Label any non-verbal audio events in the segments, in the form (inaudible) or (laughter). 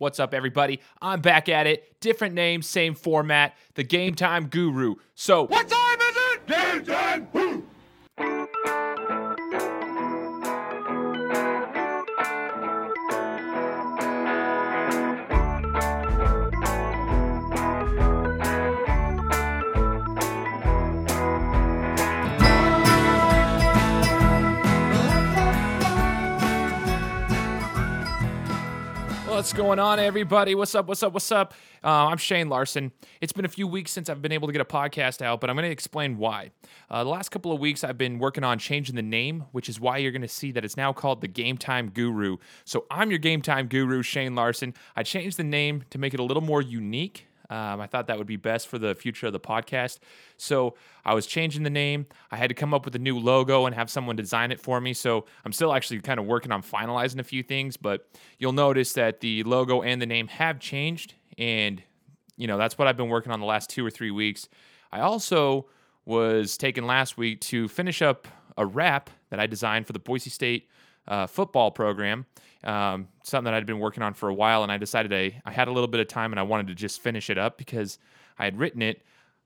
What's up, everybody? I'm back at it. Different name, same format. The Game Time Guru. So, What time is it? Game time! What's going on, everybody? What's up? What's up? What's up? Uh, I'm Shane Larson. It's been a few weeks since I've been able to get a podcast out, but I'm going to explain why. Uh, the last couple of weeks, I've been working on changing the name, which is why you're going to see that it's now called the Game Time Guru. So I'm your Game Time Guru, Shane Larson. I changed the name to make it a little more unique. Um, I thought that would be best for the future of the podcast. So I was changing the name. I had to come up with a new logo and have someone design it for me. So I'm still actually kind of working on finalizing a few things, but you'll notice that the logo and the name have changed. And, you know, that's what I've been working on the last two or three weeks. I also was taken last week to finish up a rap that I designed for the Boise State uh, football program. Um, something that I'd been working on for a while, and I decided I, I had a little bit of time and I wanted to just finish it up because I had written it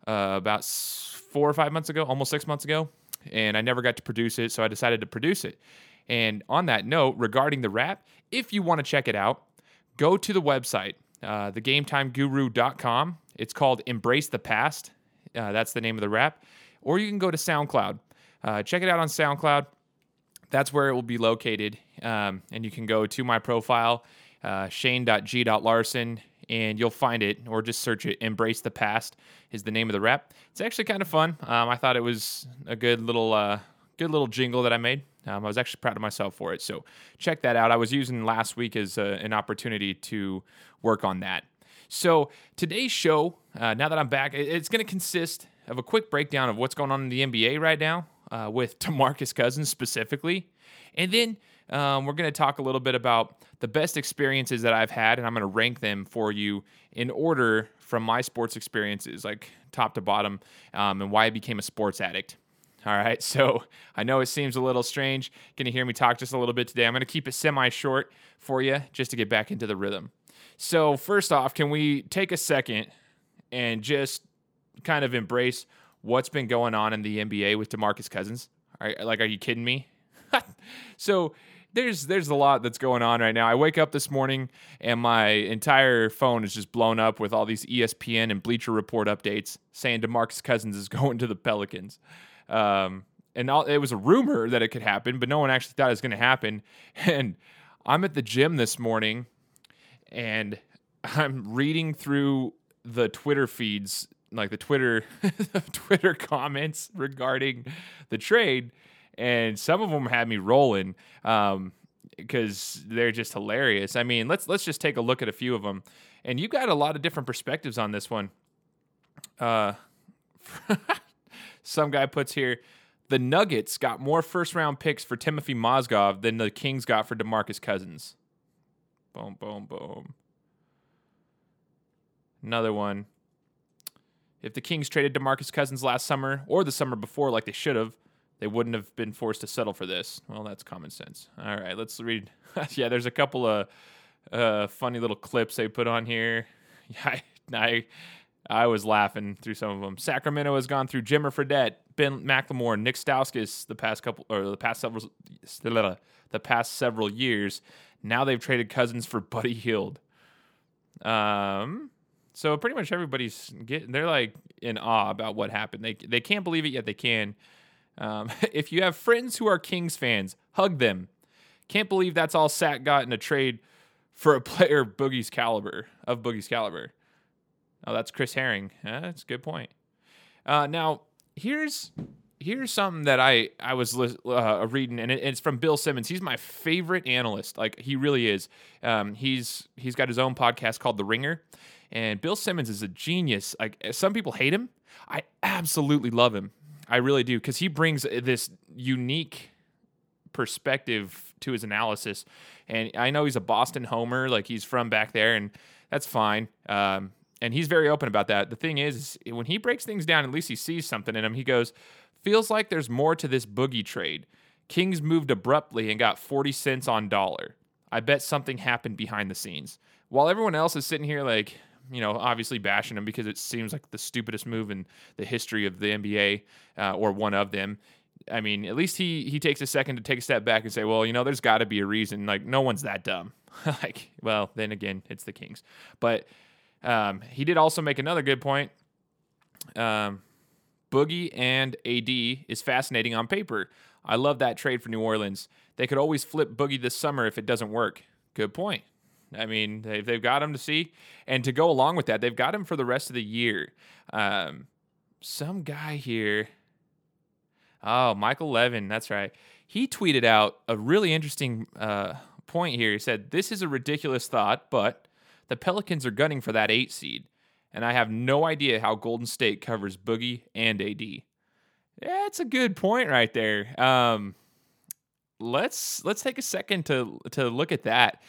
uh, about four or five months ago, almost six months ago, and I never got to produce it, so I decided to produce it. And on that note, regarding the rap, if you want to check it out, go to the website, uh, thegametimeguru.com. It's called Embrace the Past. Uh, that's the name of the rap. Or you can go to SoundCloud. Uh, check it out on SoundCloud that's where it will be located. Um, and you can go to my profile, uh, shane.g.larson, and you'll find it, or just search it. Embrace the Past is the name of the rap. It's actually kind of fun. Um, I thought it was a good little, uh, good little jingle that I made. Um, I was actually proud of myself for it. So check that out. I was using last week as uh, an opportunity to work on that. So today's show, uh, now that I'm back, it's going to consist of a quick breakdown of what's going on in the NBA right now uh, with (laughs) Demarcus Cousins specifically, and then um, we're going to talk a little bit about the best experiences that I've had, and I'm going to rank them for you in order from my sports experiences, like top to bottom, um, and why I became a sports addict. All right, (laughs) so I know it seems a little strange. Going to hear me talk just a little bit today. I'm going to keep it semi short for you just to get back into the rhythm. So, first off, can we take a second and just kind of embrace what's been going on in the NBA with DeMarcus Cousins? Are, like, are you kidding me? (laughs) so, there's there's a lot that's going on right now. I wake up this morning and my entire phone is just blown up with all these ESPN and Bleacher Report updates saying DeMarcus Cousins is (laughs) going to the Pelicans. Um, and all, it was a rumor that it could happen, but no one actually thought it was going to happen. (laughs) And I'm at the gym this morning and I'm reading through the Twitter feeds, like the Twitter (laughs) Twitter comments regarding the trade, and some of them had me rolling um, because they're just hilarious. I mean, let's let's just take a look at a few of them, and you got a lot of different perspectives on this one. Uh, (laughs) some guy puts here. The Nuggets got more first round picks for Timothy Mozgov than the Kings got for DeMarcus Cousins. Boom, boom, boom. Another one. If the Kings traded DeMarcus Cousins last summer or the summer before, like they should have, they wouldn't have been forced to settle for this. Well, that's common sense. All right, let's read. (laughs) yeah, there's a couple of uh, funny little clips they put on here. (laughs) Yeah, I, I, I was laughing through some of them. Sacramento has gone through Jimmer Fredette, Ben McLemore, Nick Stauskas the past couple or the past several (laughs) the past several years. Now they've traded Cousins for Buddy Hield. Um, so pretty much everybody's getting they're like in awe about what happened. They they can't believe it yet they can. Um, (laughs) if you have friends who are Kings fans, hug them. Can't believe that's all Sac got in a trade for a player (laughs) Boogie's caliber of Boogie's caliber. Oh, that's Chris Herring. Yeah, that's a good point. Uh, now here's here's something that I I was uh, reading, and it, it's from Bill Simmons. He's my favorite analyst. Like he really is. Um, he's he's got his own podcast called The Ringer, and Bill Simmons is a genius. Like some people hate him, I absolutely love him. I really do because he brings this unique perspective to his analysis. And I know he's a Boston homer, like he's from back there, and that's fine. Um, and he's very open about that. The thing is, is, when he breaks things down, at least he sees something in him. He goes, feels like there's more to this boogie trade. Kings moved abruptly and got 40 cents on dollar. I bet something happened behind the scenes. while everyone else is sitting here like, you know, obviously bashing him because it seems like the stupidest move in the history of the NBA uh, or one of them. I mean, at least he he takes a second to take a step back and say, well, you know, there's got to be a reason. Like, no one's that dumb. (laughs) like, well, then again, it's the Kings. But um, he did also make another good point. Um, Boogie and AD is fascinating on paper. I love that trade for New Orleans. They could always flip Boogie this summer if it doesn't work. Good point. I mean, they've, they've got him to see. And to go along with that, they've got him for the rest of the year. Um, some guy here. Oh, Michael Levin. That's right. He tweeted out a really interesting uh, point here. He said, This is a ridiculous thought, but the Pelicans are gunning for that eight seed. And I have no idea how Golden State covers Boogie and AD. It's a good point right there. Um, let's let's take a second to to look at that.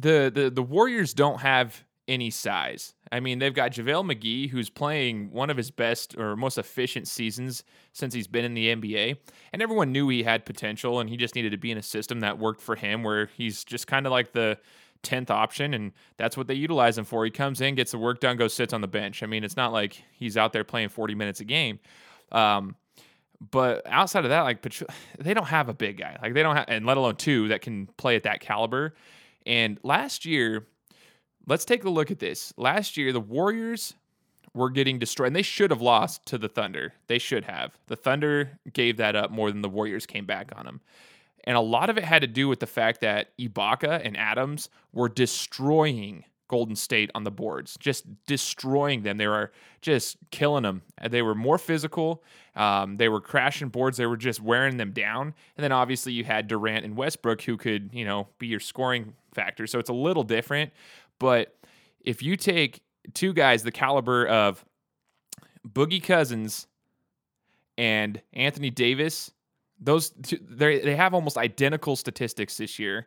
The the the Warriors don't have any size. I mean, they've got JaVale McGee, who's playing one of his best or most efficient seasons since he's been in the NBA. And everyone knew he had potential and he just needed to be in a system that worked for him where he's just kind of like the 10th option. And that's what they utilize him for. He comes in, gets the work done, goes, sits on the bench. I mean, it's not like he's out there playing 40 minutes a game. Um, but outside of that, like they don't have a big guy, like they don't have, and let alone two that can play at that caliber. And last year, let's take a look at this. Last year, the Warriors were getting destroyed, and they should have lost to the Thunder. They should have. The Thunder gave that up more than the Warriors came back on them. And a lot of it had to do with the fact that Ibaka and Adams were destroying Golden State on the boards, just destroying them. They were just killing them. They were more physical. Um, they were crashing boards. They were just wearing them down. And then obviously you had Durant and Westbrook who could, you know, be your scoring factor. So it's a little different. But if you take two guys the caliber of Boogie Cousins and Anthony Davis, those two, they have almost identical statistics this year,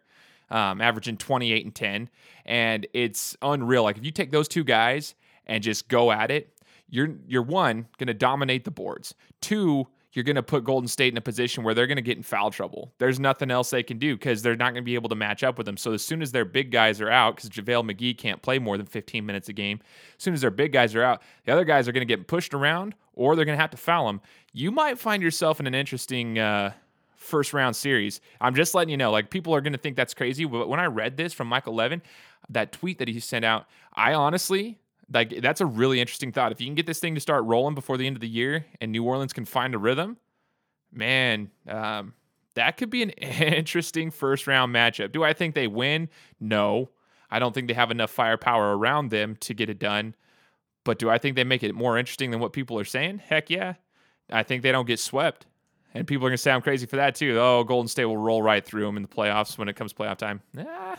um, averaging 28 and 10, and it's unreal. Like if you take those two guys and just go at it, you're you're one to dominate the boards. Two, you're going to put Golden State in a position where they're going to get in foul trouble. There's nothing else they can do because they're not going to be able to match up with them. So as soon as their big guys are out, because JaVale McGee can't play more than 15 minutes a game, as soon as their big guys are out, the other guys are going to get pushed around or they're going to have to foul them. You might find yourself in an interesting uh, first round series. I'm just letting you know, like people are going to think that's crazy. But when I read this from Michael Levin, that tweet that he sent out, I honestly like that's a really interesting thought. If you can get this thing to start rolling before the end of the year and New Orleans can find a rhythm, man, um, that could be an (laughs) interesting first round matchup. Do I think they win? No. I don't think they have enough firepower around them to get it done. But do I think they make it more interesting than what people are saying? Heck yeah. I think they don't get swept. And people are going to say I'm crazy for that too. Oh, Golden State will roll right through them in the playoffs when it comes playoff time. Nah,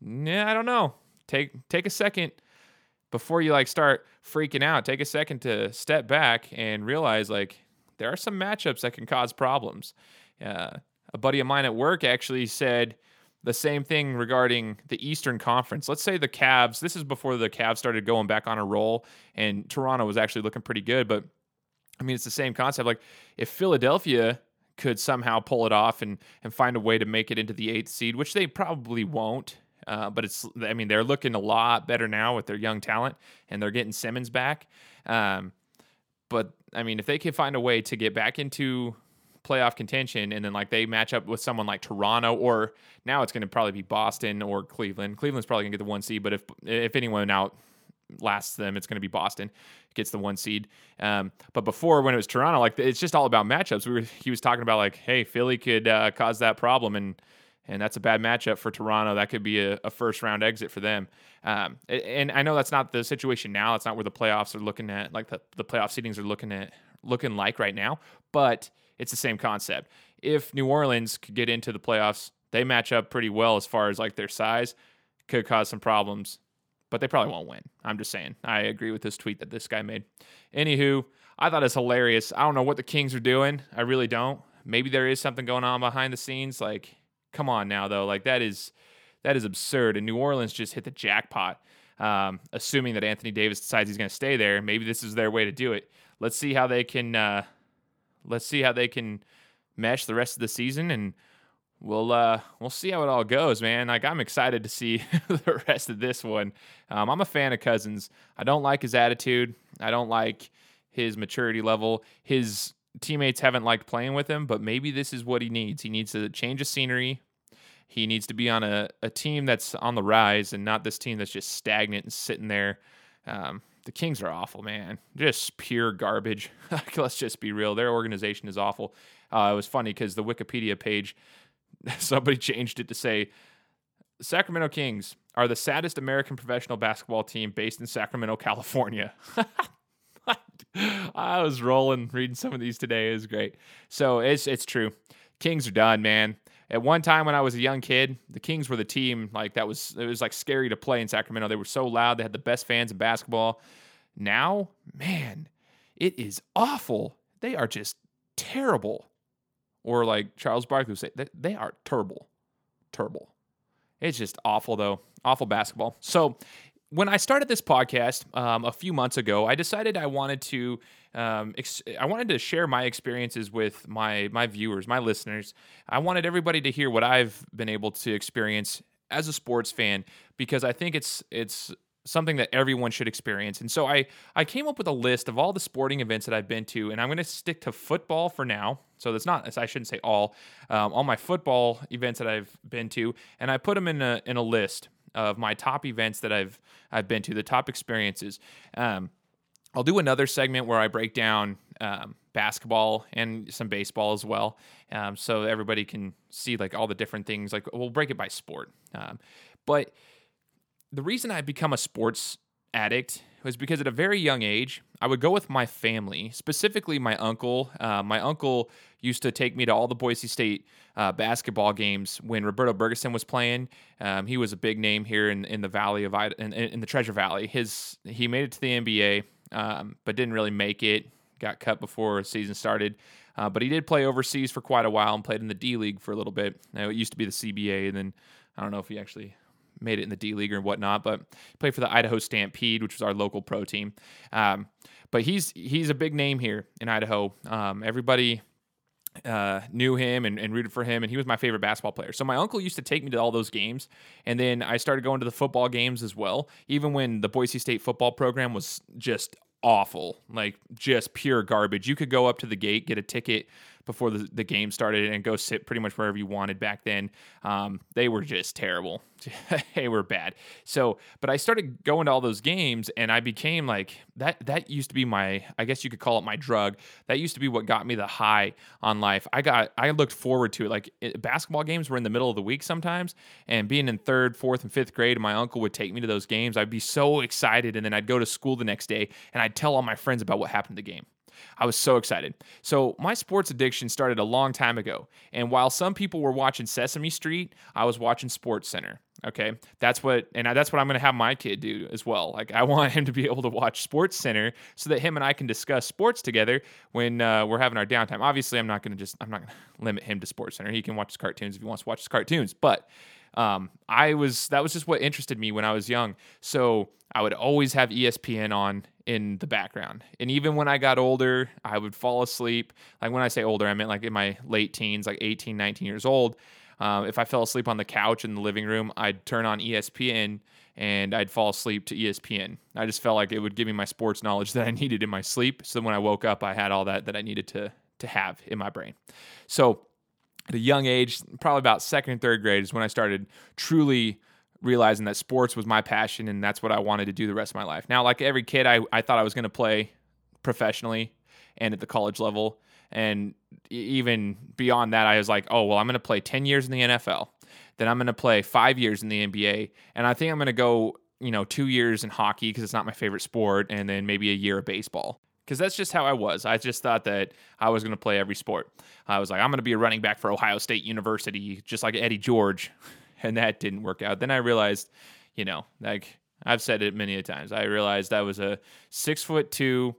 yeah, I don't know. Take take a second before you like start freaking out, take a second to step back and realize like there are some matchups that can cause problems. Uh, a buddy of mine at work actually said the same thing regarding the Eastern Conference. Let's say the Cavs, this is before the Cavs started going back on a roll and Toronto was actually looking pretty good, but I mean it's the same concept like if Philadelphia could somehow pull it off and and find a way to make it into the 8th seed, which they probably won't uh, but it's, I mean, they're looking a lot better now with their young talent, and they're getting Simmons back. Um, but I mean, if they can find a way to get back into playoff contention, and then like they match up with someone like Toronto, or now it's going to probably be Boston or Cleveland. Cleveland's probably going to get the one seed, but if if anyone out lasts them, it's going to be Boston gets the one seed. Um, but before, when it was Toronto, like it's just all about matchups. We were he was talking about like, hey, Philly could uh, cause that problem, and and that's a bad matchup for Toronto. That could be a, a first round exit for them. Um, and I know that's not the situation now. It's not where the playoffs are looking at, like the, the playoff seedings are looking at, looking like right now. But it's the same concept. If New Orleans could get into the playoffs, they match up pretty well as far as like their size. Could cause some problems, but they probably won't win. I'm just saying. I agree with this tweet that this guy made. Anywho, I thought it's hilarious. I don't know what the Kings are doing. I really don't. Maybe there is something going on behind the scenes, like Come on now, though. Like that is that is absurd. And New Orleans just hit the jackpot. Um, assuming that Anthony Davis decides he's going to stay there, maybe this is their way to do it. Let's see how they can. Uh, let's see how they can mesh the rest of the season, and we'll uh, we'll see how it all goes, man. Like I'm excited to see (laughs) the rest of this one. Um, I'm a fan of Cousins. I don't like his attitude. I don't like his maturity level. His teammates haven't liked playing with him, but maybe this is what he needs. He needs to change of scenery. He needs to be on a, a team that's on the rise and not this team that's just stagnant and sitting there. Um, the Kings are awful, man. Just pure garbage. (laughs) Let's just be real. Their organization is awful. Uh, it was funny because the Wikipedia page, (laughs) somebody changed it to say Sacramento Kings are the saddest American professional basketball team based in Sacramento, California. (laughs) I was rolling reading some of these today. It was great. So it's it's true. Kings are done, man. At one time when I was a young kid, the Kings were the team like that was it was like scary to play in Sacramento. They were so loud. They had the best fans in basketball. Now, man, it is awful. They are just terrible. Or like Charles Barkley say, they, they are terrible. Terrible. It's just awful though. Awful basketball. So when I started this podcast um, a few months ago, I decided I wanted to um, ex- I wanted to share my experiences with my my viewers, my listeners. I wanted everybody to hear what I've been able to experience as a sports fan because I think it's it's something that everyone should experience. And so I I came up with a list of all the sporting events that I've been to, and I'm going to stick to football for now. So that's not I shouldn't say all um, all my football events that I've been to, and I put them in a in a list of my top events that I've I've been to, the top experiences. Um, I'll do another segment where I break down um, basketball and some baseball as well, um, so everybody can see like all the different things. Like we'll break it by sport, um, but the reason I become a sports addict was because at a very young age, I would go with my family, specifically my uncle. Uh, my uncle used to take me to all the Boise State uh, basketball games when Roberto Bergersen was playing. Um, he was a big name here in, in the Valley of in, in the Treasure Valley. His he made it to the NBA, um, but didn't really make it. Got cut before the season started. Uh, but he did play overseas for quite a while and played in the D League for a little bit. Now, it used to be the CBA, and then I don't know if he actually made it in the D League or whatnot, but played for the Idaho Stampede, which was our local pro team. Um, but he's he's a big name here in Idaho. Um, everybody uh, knew him and, and, rooted for him, and he was my favorite basketball player. So my uncle used to take me to all those games, and then I started going to the football games as well. Even when the Boise State football program was just awful, like just pure garbage. You could go up to the gate, get a ticket before the, the game started, and go sit pretty much wherever you wanted back then. Um, they were just terrible. (laughs) they were bad. So, but I started going to all those games, and I became like that. That used to be my, I guess you could call it my drug. That used to be what got me the high on life. I got, I looked forward to it. Like it, basketball games were in the middle of the week sometimes, and being in third, fourth, and fifth grade, my uncle would take me to those games. I'd be so excited, and then I'd go to school the next day, and I'd tell all my friends about what happened in the game. I was so excited. So, my sports addiction started a long time ago. And while some people were watching Sesame Street, I was watching Sports Center. Okay. That's what, and that's what I'm going to have my kid do as well. Like, I (laughs) want him to be able to watch Sports Center so that him and I can discuss sports together when uh, we're having our downtime. Obviously, I'm not going to just, I'm not going (laughs) to limit him to Sports Center. He can watch his cartoons if he wants to watch his cartoons. But, um, I was that was just what interested me when I was young. So I would always have ESPN on in the background. And even when I got older, I would fall asleep. Like when I say older, I meant like in my late teens, like 18, 19 years old. Um, if I fell asleep on the couch in the living room, I'd turn on ESPN and I'd fall asleep to ESPN. I just felt like it would give me my sports knowledge (laughs) that I needed in my sleep. So when I woke up, I had all that that I needed to to have in my brain. So at a young age, probably about second and third grade, is when I started truly realizing that sports was my passion and that's what I wanted to do the rest of my life. Now, like every kid, I, I thought I was going to play professionally and at the college level. And even beyond that, I was like, oh, well, I'm going to play 10 years in the NFL. Then I'm going to play five years in the NBA. And I think I'm going to go, you know, two years in hockey because it's not my favorite sport. And then maybe a year of baseball because that's just how I was. I just thought that I was going to play every sport. I was like, I'm going to be a running back for Ohio State University, just like Eddie George. (laughs) And that didn't work out. Then I realized, you know, like I've said it many a times, I realized I was a six foot two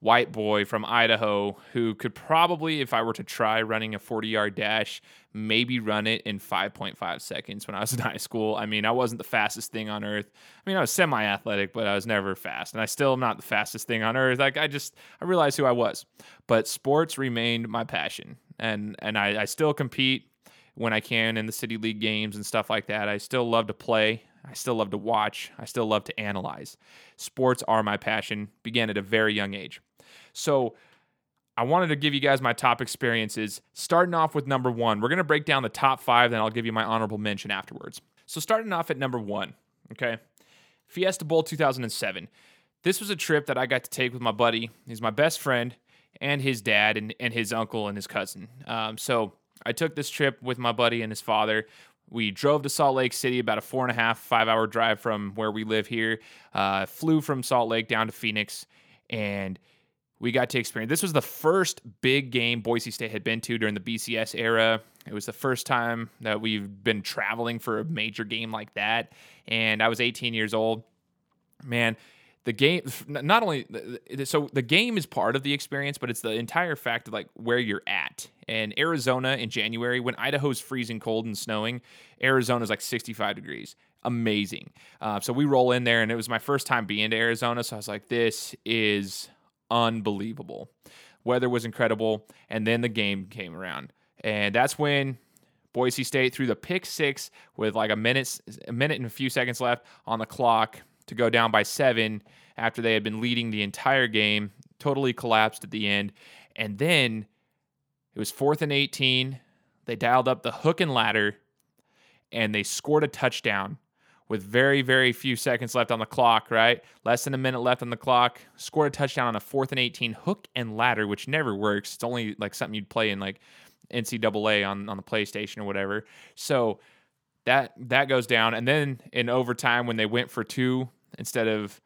white boy from Idaho who could probably, if I were to try running a 40 yard dash, maybe run it in 5.5 seconds when I was in (laughs) high school. I mean, I wasn't the fastest thing on earth. I mean, I was semi athletic, but I was never fast. And I still am not the fastest thing on earth. Like, I just, I realized who I was. But sports remained my passion. And, and I, I still compete when I can in the City League games and stuff like that. I still love to play. I still love to watch. I still love to analyze. Sports are my passion, began at a very young age. So, I wanted to give you guys my top experiences, starting off with number one. We're going to break down the top five, then I'll give you my honorable mention afterwards. So, starting off at number one, okay, Fiesta Bowl 2007. This was a trip that I got to take with my buddy. He's my best friend and his dad and, and his uncle and his cousin. Um, so, I took this trip with my buddy and his father. We drove to Salt Lake City, about a four and a half, five hour drive from where we live here. Uh, flew from Salt Lake down to Phoenix, and we got to experience. This was the first big game Boise State had been to during the BCS era. It was the first time that we've been traveling for a major game like that. And I was 18 years old. Man, the game not only so the game is part of the experience but it's the entire fact of like where you're at. And arizona in january when idaho's freezing cold and snowing arizona's like 65 degrees. Amazing. Uh, so we roll in there and it was my first time being to arizona so i was like this is unbelievable. Weather was incredible, and then the game came around, and that's when Boise State threw the pick six with like a minute, a minute and a few seconds left on the clock to go down by seven after they had been leading the entire game. Totally collapsed at the end, and then it was fourth and eighteen. They dialed up the hook and ladder, and they scored a touchdown with very, very few seconds left on the clock, right? Less than a minute left on the clock. Scored a touchdown on a fourth and 18 hook and ladder, which never works. It's only like something you'd play in like NCAA on, on the PlayStation or whatever. So that that goes down. And then in overtime when they went for two instead of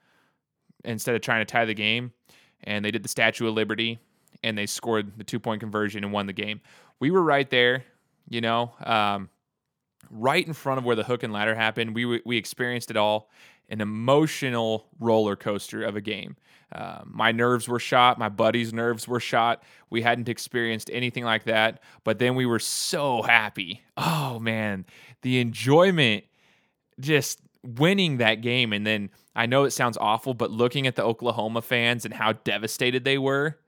instead of trying to tie the game, and they did the Statue of Liberty and they scored the two point conversion and won the game. We were right there, you know. Um, right in front of where the hook and ladder happened. We we experienced it all, an emotional roller coaster of a game. Uh, my nerves were shot. My buddy's nerves were shot. We hadn't experienced anything like that, but then we were so happy. Oh man, the enjoyment, just winning that game, and then I know it sounds awful, but looking at the Oklahoma fans and how devastated they were.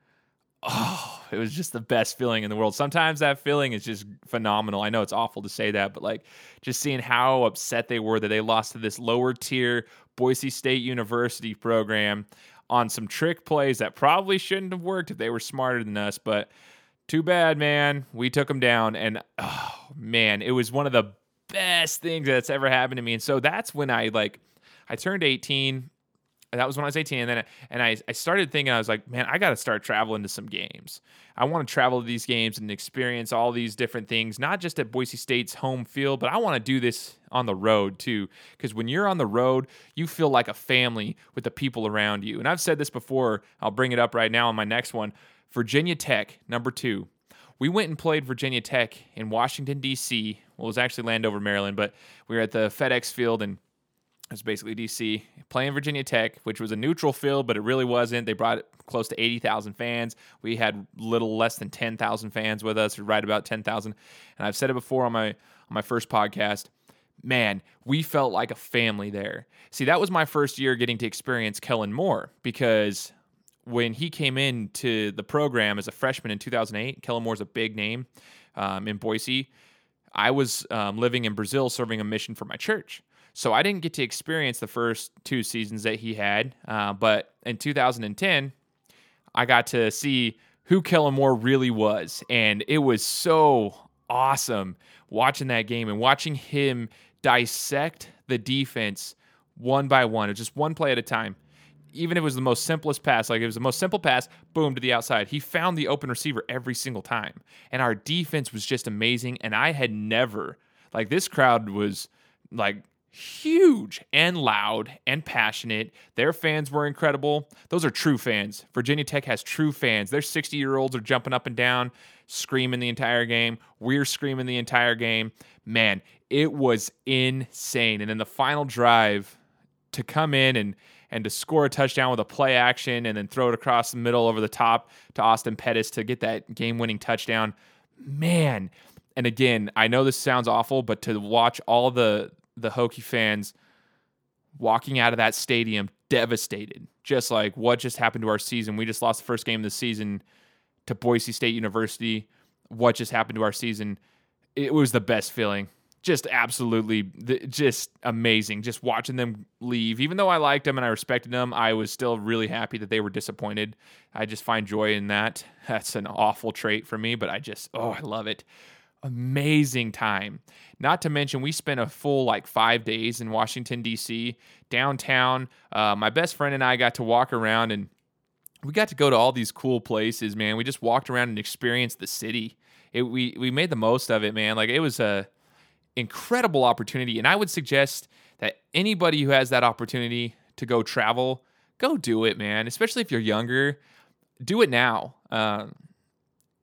Oh, it was just the best feeling in the world. Sometimes that feeling is just phenomenal. I know it's awful to say that, but like just seeing how upset they were that they lost to this lower tier Boise State University program on some trick plays that probably shouldn't have worked if they were smarter than us, but too bad, man. We took them down and oh man, it was one of the best things that's ever happened to me. And so that's when I like I turned 18 that was when I was 18. And then and I, I started thinking, I was like, man, I got to start traveling to some games. I want to travel to these games and experience all these different things, not just at Boise State's home field, but I want to do this on the road too. Because when you're on the road, you feel like a family with the people around you. And I've said this before, I'll bring it up right now on my next one. Virginia Tech, number two. We went and played Virginia Tech in Washington, D.C. Well, it was actually Landover, Maryland, but we were at the FedEx field and it's basically DC playing Virginia Tech, which was a neutral field, but it really wasn't. They brought close to 80,000 fans. We had little less than 10,000 fans with us, right about 10,000. And I've said it before on my on my first podcast. Man, we felt like a family there. See, that was my first year getting to experience Kellen Moore because when he came into the program as a freshman in 2008, Kellen Moore's a big name um, in Boise. I was um, living in Brazil serving a mission for my church. So I didn't get to experience the first two seasons that he had. Uh, but in 2010, I got to see who Kellen Moore really was. And it was so awesome watching that game and watching him dissect the defense one by one, or just one play at a time. Even if it was the most simplest pass, like it was the most simple pass, boom to the outside. He found the open receiver every single time. And our defense was just amazing. And I had never, like, this crowd was like huge and loud and passionate. Their fans were incredible. Those are true fans. Virginia Tech has true fans. Their 60 year olds are jumping up and down, screaming the entire game. We're screaming the entire game. Man, it was insane. And then the final drive to come in and and to score a touchdown with a play action and then throw it across the middle over the top to Austin Pettis to get that game winning touchdown. Man, and again, I know this sounds awful, but to watch all the the Hokie fans walking out of that stadium devastated, just like what just happened to our season. We just lost the first game of the season to Boise State University. What just happened to our season? it was the best feeling. Just absolutely, just amazing. Just watching them leave. Even though I liked them and I respected them, I was still really happy that they were disappointed. I just find joy in that. (laughs) That's an awful trait for me, but I just, oh, I love it. Amazing time. Not to mention, we spent a full like five days in Washington, D.C., downtown. Uh, my best friend and I got to walk around and we got to go to all these cool places, man. We just walked around and experienced the city. It, we we made the most of it, man. Like it was a incredible opportunity, and I would suggest that anybody who has that opportunity to go travel, go do it, man. Especially if you're younger, do it now. Um,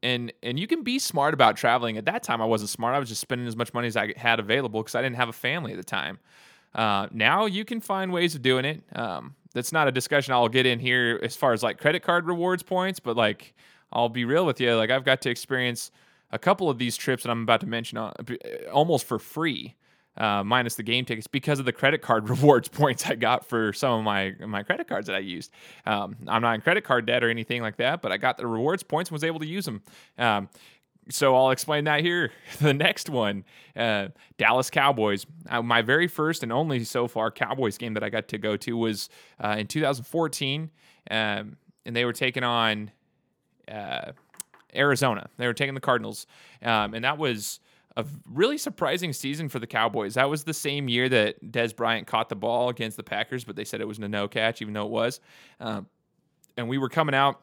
and and you can be smart about traveling. At that time, I wasn't smart. I was just spending as much money as I had available because I didn't have a family at the time. Uh, now you can find ways of doing it. Um, that's not a discussion I'll get in here as far as like credit card rewards points, but like I'll be real with you. Like I've got to experience a couple of these trips that I'm about to mention uh, almost for free, uh, minus the game tickets, because of the credit card (laughs) rewards points I got for some of my my credit cards that I used. Um, I'm not in credit card debt or anything like that, but I got the rewards points and was able to use them. Um, so I'll explain that here. (laughs) The next one, uh, Dallas Cowboys. Uh, my very first and only so far Cowboys game that I got to go to was uh, in 2014, um, and they were taking on uh, Arizona. They were taking the Cardinals, um, and that was a really surprising season for the Cowboys. That was the same year that Dez Bryant caught the ball against the Packers, but they said it was a no catch, even though it was. Um, and we were coming out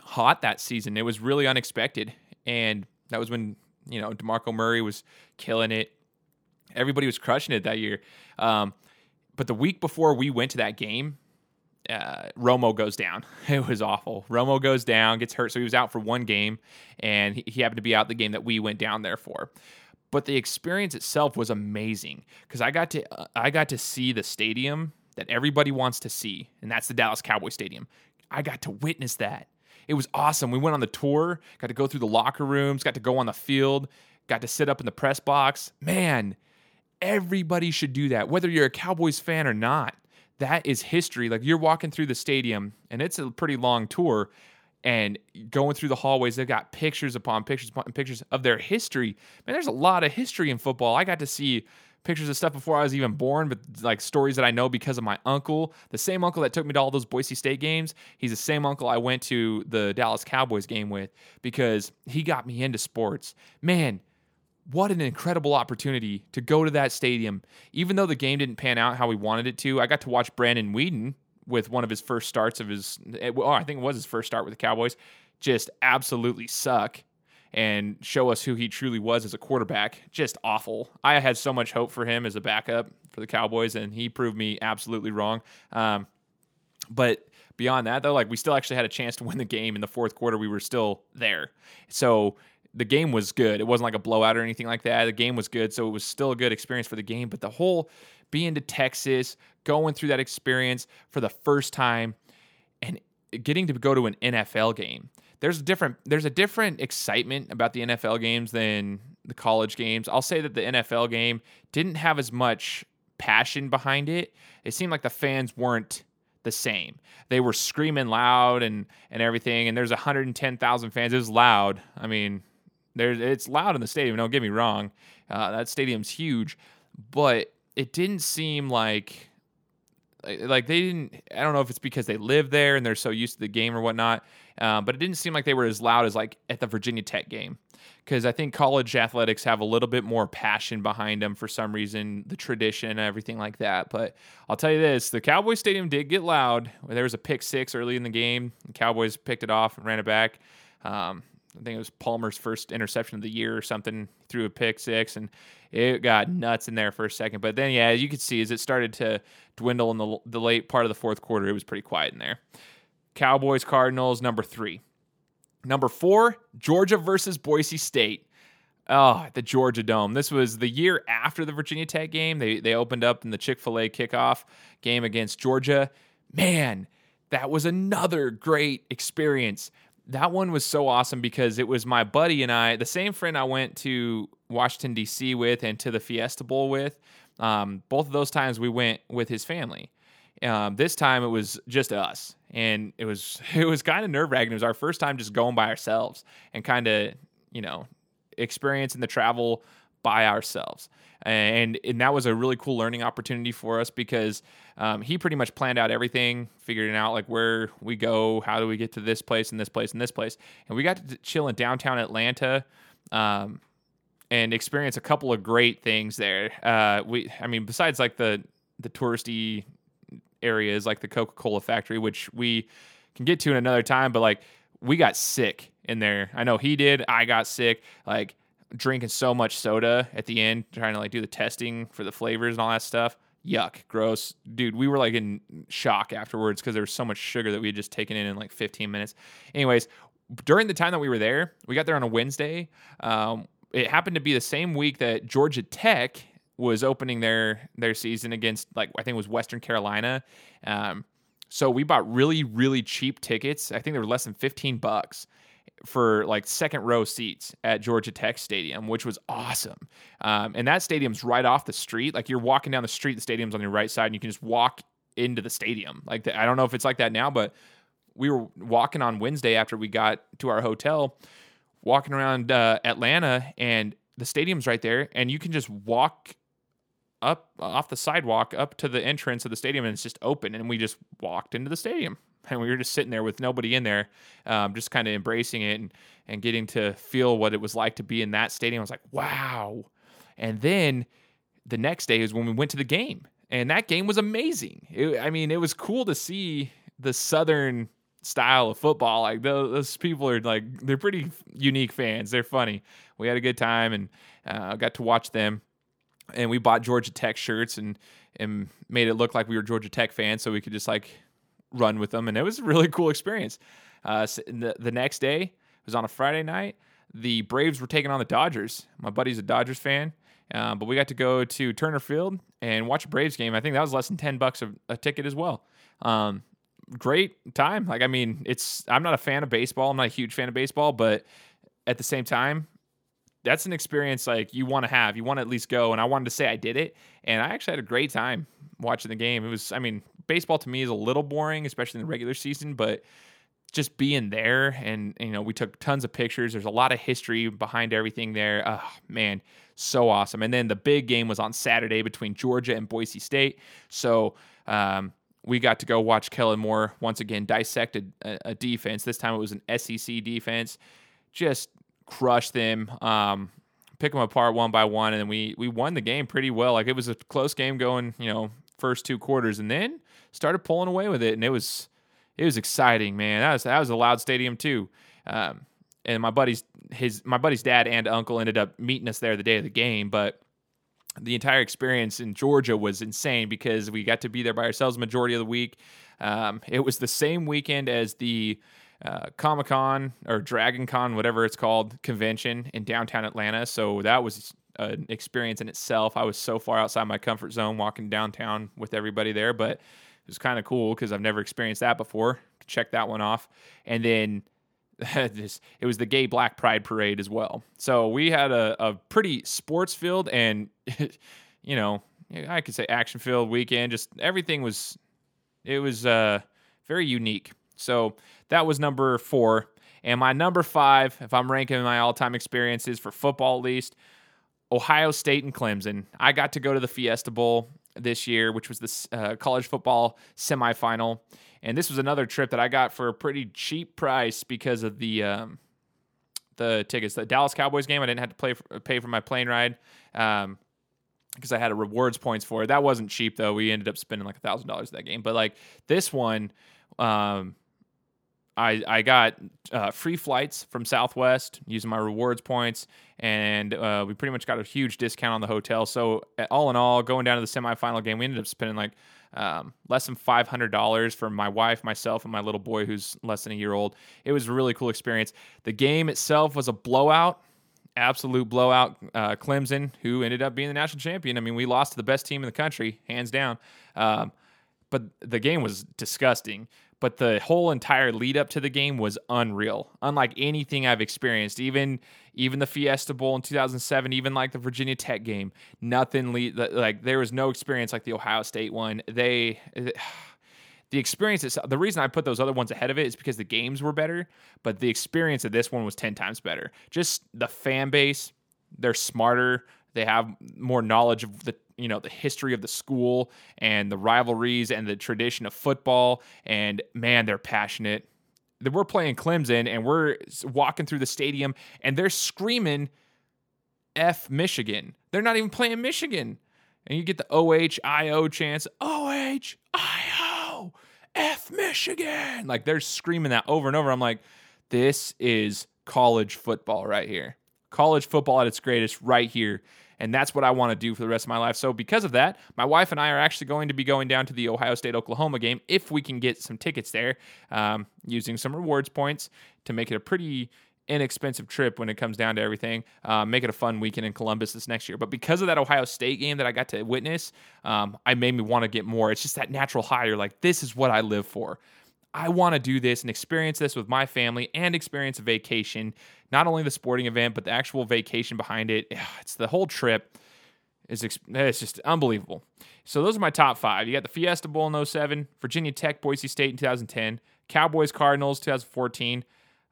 hot that season. It was really unexpected and that was when you know Demarco Murray was killing it. Everybody was crushing it that year. Um, but the week before we went to that game, uh, Romo goes down. (laughs) It was awful. Romo goes down, gets hurt, so he was out for one game, and he, he happened to be out the game that we went down there for. But the experience itself was amazing because I got to uh, I got to see the stadium that everybody wants to see, and that's the Dallas Cowboy Stadium. I got to witness that. It was awesome. We went on the tour, got to go through the locker rooms, got to go on the field, got to sit up in the press box. Man, everybody should do that, whether you're a Cowboys fan or not. That is history. Like you're walking through the stadium, and it's a pretty long tour, and going through the hallways, they've got pictures upon pictures upon pictures of their history. Man, there's a lot of history in football. I got to see pictures of stuff before I was even born, but like stories that I know because of my uncle, the same uncle that took me to all those Boise State games. He's the same uncle I went to the Dallas Cowboys game with because he got me into sports. Man, what an incredible opportunity to go to that stadium. Even though the game didn't pan out how we wanted it to, I got to watch Brandon Weeden with one of his first starts of his, I think it was his first start with the Cowboys, just absolutely suck and show us who he truly was as a quarterback. Just awful. I had so much hope for him as a backup for the Cowboys, and he proved me absolutely wrong. Um, but beyond that, though, like we still actually had a chance to win the game in the fourth quarter. We were still there. So the game was good. It wasn't like a blowout or anything like that. The game was good. So it was still a good experience for the game. But the whole being to Texas, going through that experience for the first time, and getting to go to an NFL game there's a different there's a different excitement about the NFL games than the college games. I'll say that the NFL game didn't have as much passion behind it. It seemed like the fans weren't the same. They were screaming loud and and everything. And there's 110,000 fans. It was loud. I mean, there's it's loud in the stadium. Don't get me wrong. Uh, that stadium's huge, but it didn't seem like like they didn't. I don't know if it's because they live there and they're so used to the game or whatnot. Uh, but it didn't seem like they were as loud as like at the Virginia Tech game because I think college athletics have a little bit more passion behind them for some reason, the tradition and everything like that. But I'll tell you this: the Cowboys Stadium did get loud. There was a pick six early in the game. The Cowboys picked it off and ran it back. Um, I think it was Palmer's first interception of the year or something. Threw a pick six, and it got nuts in there for a second. But then, yeah, as you could see as it started to dwindle in the, the late part of the fourth quarter, it was pretty quiet in there. Cowboys, Cardinals, number three. Number four, Georgia versus Boise State. Oh, the Georgia Dome. This was the year after the Virginia Tech game. They they opened up in the Chick Fil A kickoff game against Georgia. Man, that was another great experience. That one was so awesome because it was my buddy and I, the same friend I went to Washington D.C. with and to the Fiesta Bowl with. Um, both of those times we went with his family. Um, this time it was just us, and it was (laughs) it was kind of nerve wracking. It was our first time just going by ourselves, and kind of you know experiencing the travel by ourselves. And, and that was a really cool learning opportunity for us because um, he pretty much planned out everything, figuring out like where we go, how do we get to this place and this place and this place. And we got to chill in downtown Atlanta. Um, and experience a couple of great things there. Uh, we, I mean, besides like the the touristy areas like the Coca Cola factory, which we can get to in another time, but like we got sick in there. I know he did. I got sick. Like drinking so much soda at the end, trying to like do the testing for the flavors and all that stuff. Yuck, gross, dude. We were like in shock afterwards because there was so much sugar that we had just taken in in like 15 minutes. Anyways, during the time that we were there, we got there on a Wednesday. Um, it happened to be the same week that Georgia Tech was opening their their season against like I think it was Western Carolina. Um, so we bought really really cheap tickets. I think they were less than 15 bucks for like second row seats at Georgia Tech Stadium, which was awesome. Um, and that stadium's right off the street. Like you're walking down the street, the stadium's on your right side, and you can just walk into the stadium. Like the, I don't know if it's like that now, but we were walking on Wednesday after we got to our hotel walking around uh, Atlanta and the stadium's right there, and you can just walk up off the sidewalk up to the entrance of the stadium, and it's just open. And we just walked into the stadium, and we were just sitting there with nobody in there, um, just kind of embracing it and and getting to feel what it was like to be in that stadium. I was like, wow. And then the next day is when we went to the game, and that game was amazing. It, I mean, it was cool to see the southern style of football. Like those, people are like they're pretty unique fans. They're funny. We had a good time and uh, got to watch them. And we bought Georgia Tech shirts and and made it look like we were Georgia Tech fans, so we could just like run with them. And it was a really cool experience. Uh, so the the next day it was on a Friday night. The Braves were taking on the Dodgers. My buddy's a Dodgers fan. Uh, but we got to go to Turner Field and watch a Braves game. I think that was less than ten bucks a, a ticket as well. Um, great time. Like, I mean, it's I'm not a fan of baseball. I'm not a huge fan of baseball, but at the same time, that's an experience like you want to have. You want to at least go. And I wanted to say I did it, and I actually had a great time watching the game. It was, I mean, baseball to me is a little boring, especially in the regular season, but just being there and you know we took tons of pictures there's a lot of history behind everything there oh man so awesome and then the big game was on saturday between georgia and boise state so um, we got to go watch Kellen Moore once again dissect a, a, defense. This time it was an SEC defense, just crush them, um, pick them apart one by one, and then we we won the game pretty well. Like it was a close game going, you know, first two quarters, and then started pulling away with it, and it was it was exciting, man. That was that was a loud stadium too. Um, and my buddy's his my buddy's dad and uncle ended up meeting us there the day of the game, but the entire experience in Georgia was insane because we got to be there by ourselves majority of the week. Um, it was the same weekend as the uh, Comic Con or Dragon Con, whatever it's called, convention in downtown Atlanta. So that was an experience in itself. I was so far outside my comfort zone walking downtown with everybody there, but it was kind of cool because I've never experienced that before. Check that one off. And then (laughs) this, it was the gay black pride parade as well. So we had a, a pretty sports filled and, (laughs) you know, I could say action filled weekend. Just everything was, it was uh, very unique. So that was number four. And my number five, if I'm ranking my all time experiences for football at least, Ohio State and Clemson. I got to go to the Fiesta Bowl this year, which was the uh, college football semifinal. And this was another trip that I got for a pretty cheap price because of the um, the tickets. The Dallas Cowboys game, I didn't have to play for, pay for my plane ride um, because I had a rewards points for it. That wasn't cheap though. We ended up spending like a thousand dollars that game. But like this one, um, I I got uh, free flights from Southwest using my rewards points, and uh, we pretty much got a huge discount on the hotel. So all in all, going down to the semifinal game, we ended up spending like um, less than five hundred dollars for my wife, myself, and my little boy who's less than a year old. It was a really cool experience. The game itself was a blowout, absolute blowout. Uh, Clemson, who ended up being the national champion. I mean, we lost to the best team in the country, hands down. Um, but the game was disgusting but the whole entire lead up to the game was unreal unlike anything i've experienced even even the fiesta bowl in 2007 even like the virginia tech game nothing lead like there was no experience like the ohio state one they the experience is the reason I put those other ones ahead of it is because the games were better, but the experience of this one was 10 times better. Just the fan base, they're smarter, they have more knowledge of the you know the history of the school and the rivalries and the tradition of football and man they're passionate we're playing Clemson and we're walking through the stadium and they're screaming F Michigan. They're not even playing Michigan. And you get the OHIO chance. OHIO, F Michigan. Like they're screaming that over and over. I'm like, this is college football right here. College football at its greatest right here. And that's what I want to do for the rest of my life. So, because of that, my wife and I are actually going to be going down to the Ohio State Oklahoma game if we can get some tickets there um, using some rewards points to make it a pretty inexpensive trip when it comes down to everything. Uh, make it a fun weekend in Columbus this next year. But because of that Ohio State game that I got to witness, um, I made me want to get more. It's just that natural high. You're like, this is what I live for. I want to do this and experience this with my family and experience a vacation, not only the sporting event, but the actual vacation behind it. (sighs) It's the whole trip. Is it's just unbelievable. So those are my top five. You got the Fiesta Bowl in 07, Virginia Tech, Boise State in 2010, Cowboys, Cardinals 2014,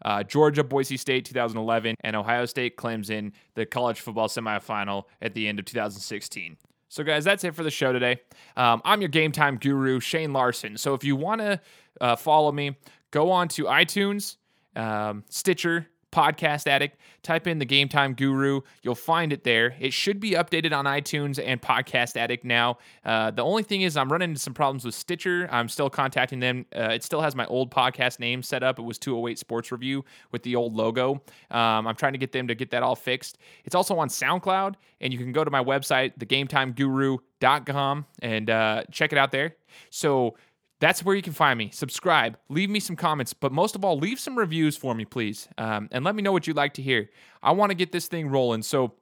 uh, Georgia, Boise State 2011, and Ohio State, Clemson, the college football semifinal at the end of 2016. So, guys, that's it for the show today. Um, I'm your game time guru, Shane Larson. So, if you want to uh, follow me, go on to iTunes, um, Stitcher, Podcast Addict. Type in the Game Time Guru. You'll find it there. It should be updated on iTunes and Podcast Addict now. Uh, the only thing is, I'm running into some problems with Stitcher. I'm still contacting them. Uh, it still has my old podcast name set up. It was 208 Sports Review with the old logo. Um, I'm trying to get them to get that all fixed. It's also on SoundCloud, and you can go to my website, thegametimeguru.com, and uh, check it out there. So, that's where you can find me. Subscribe, leave me some comments, but most of all, leave some reviews for me, please, um, and let me know what you'd like to hear. I want to get this thing rolling. So,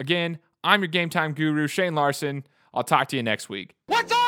again, I'm your game time guru, Shane Larson. I'll talk to you next week. What's up?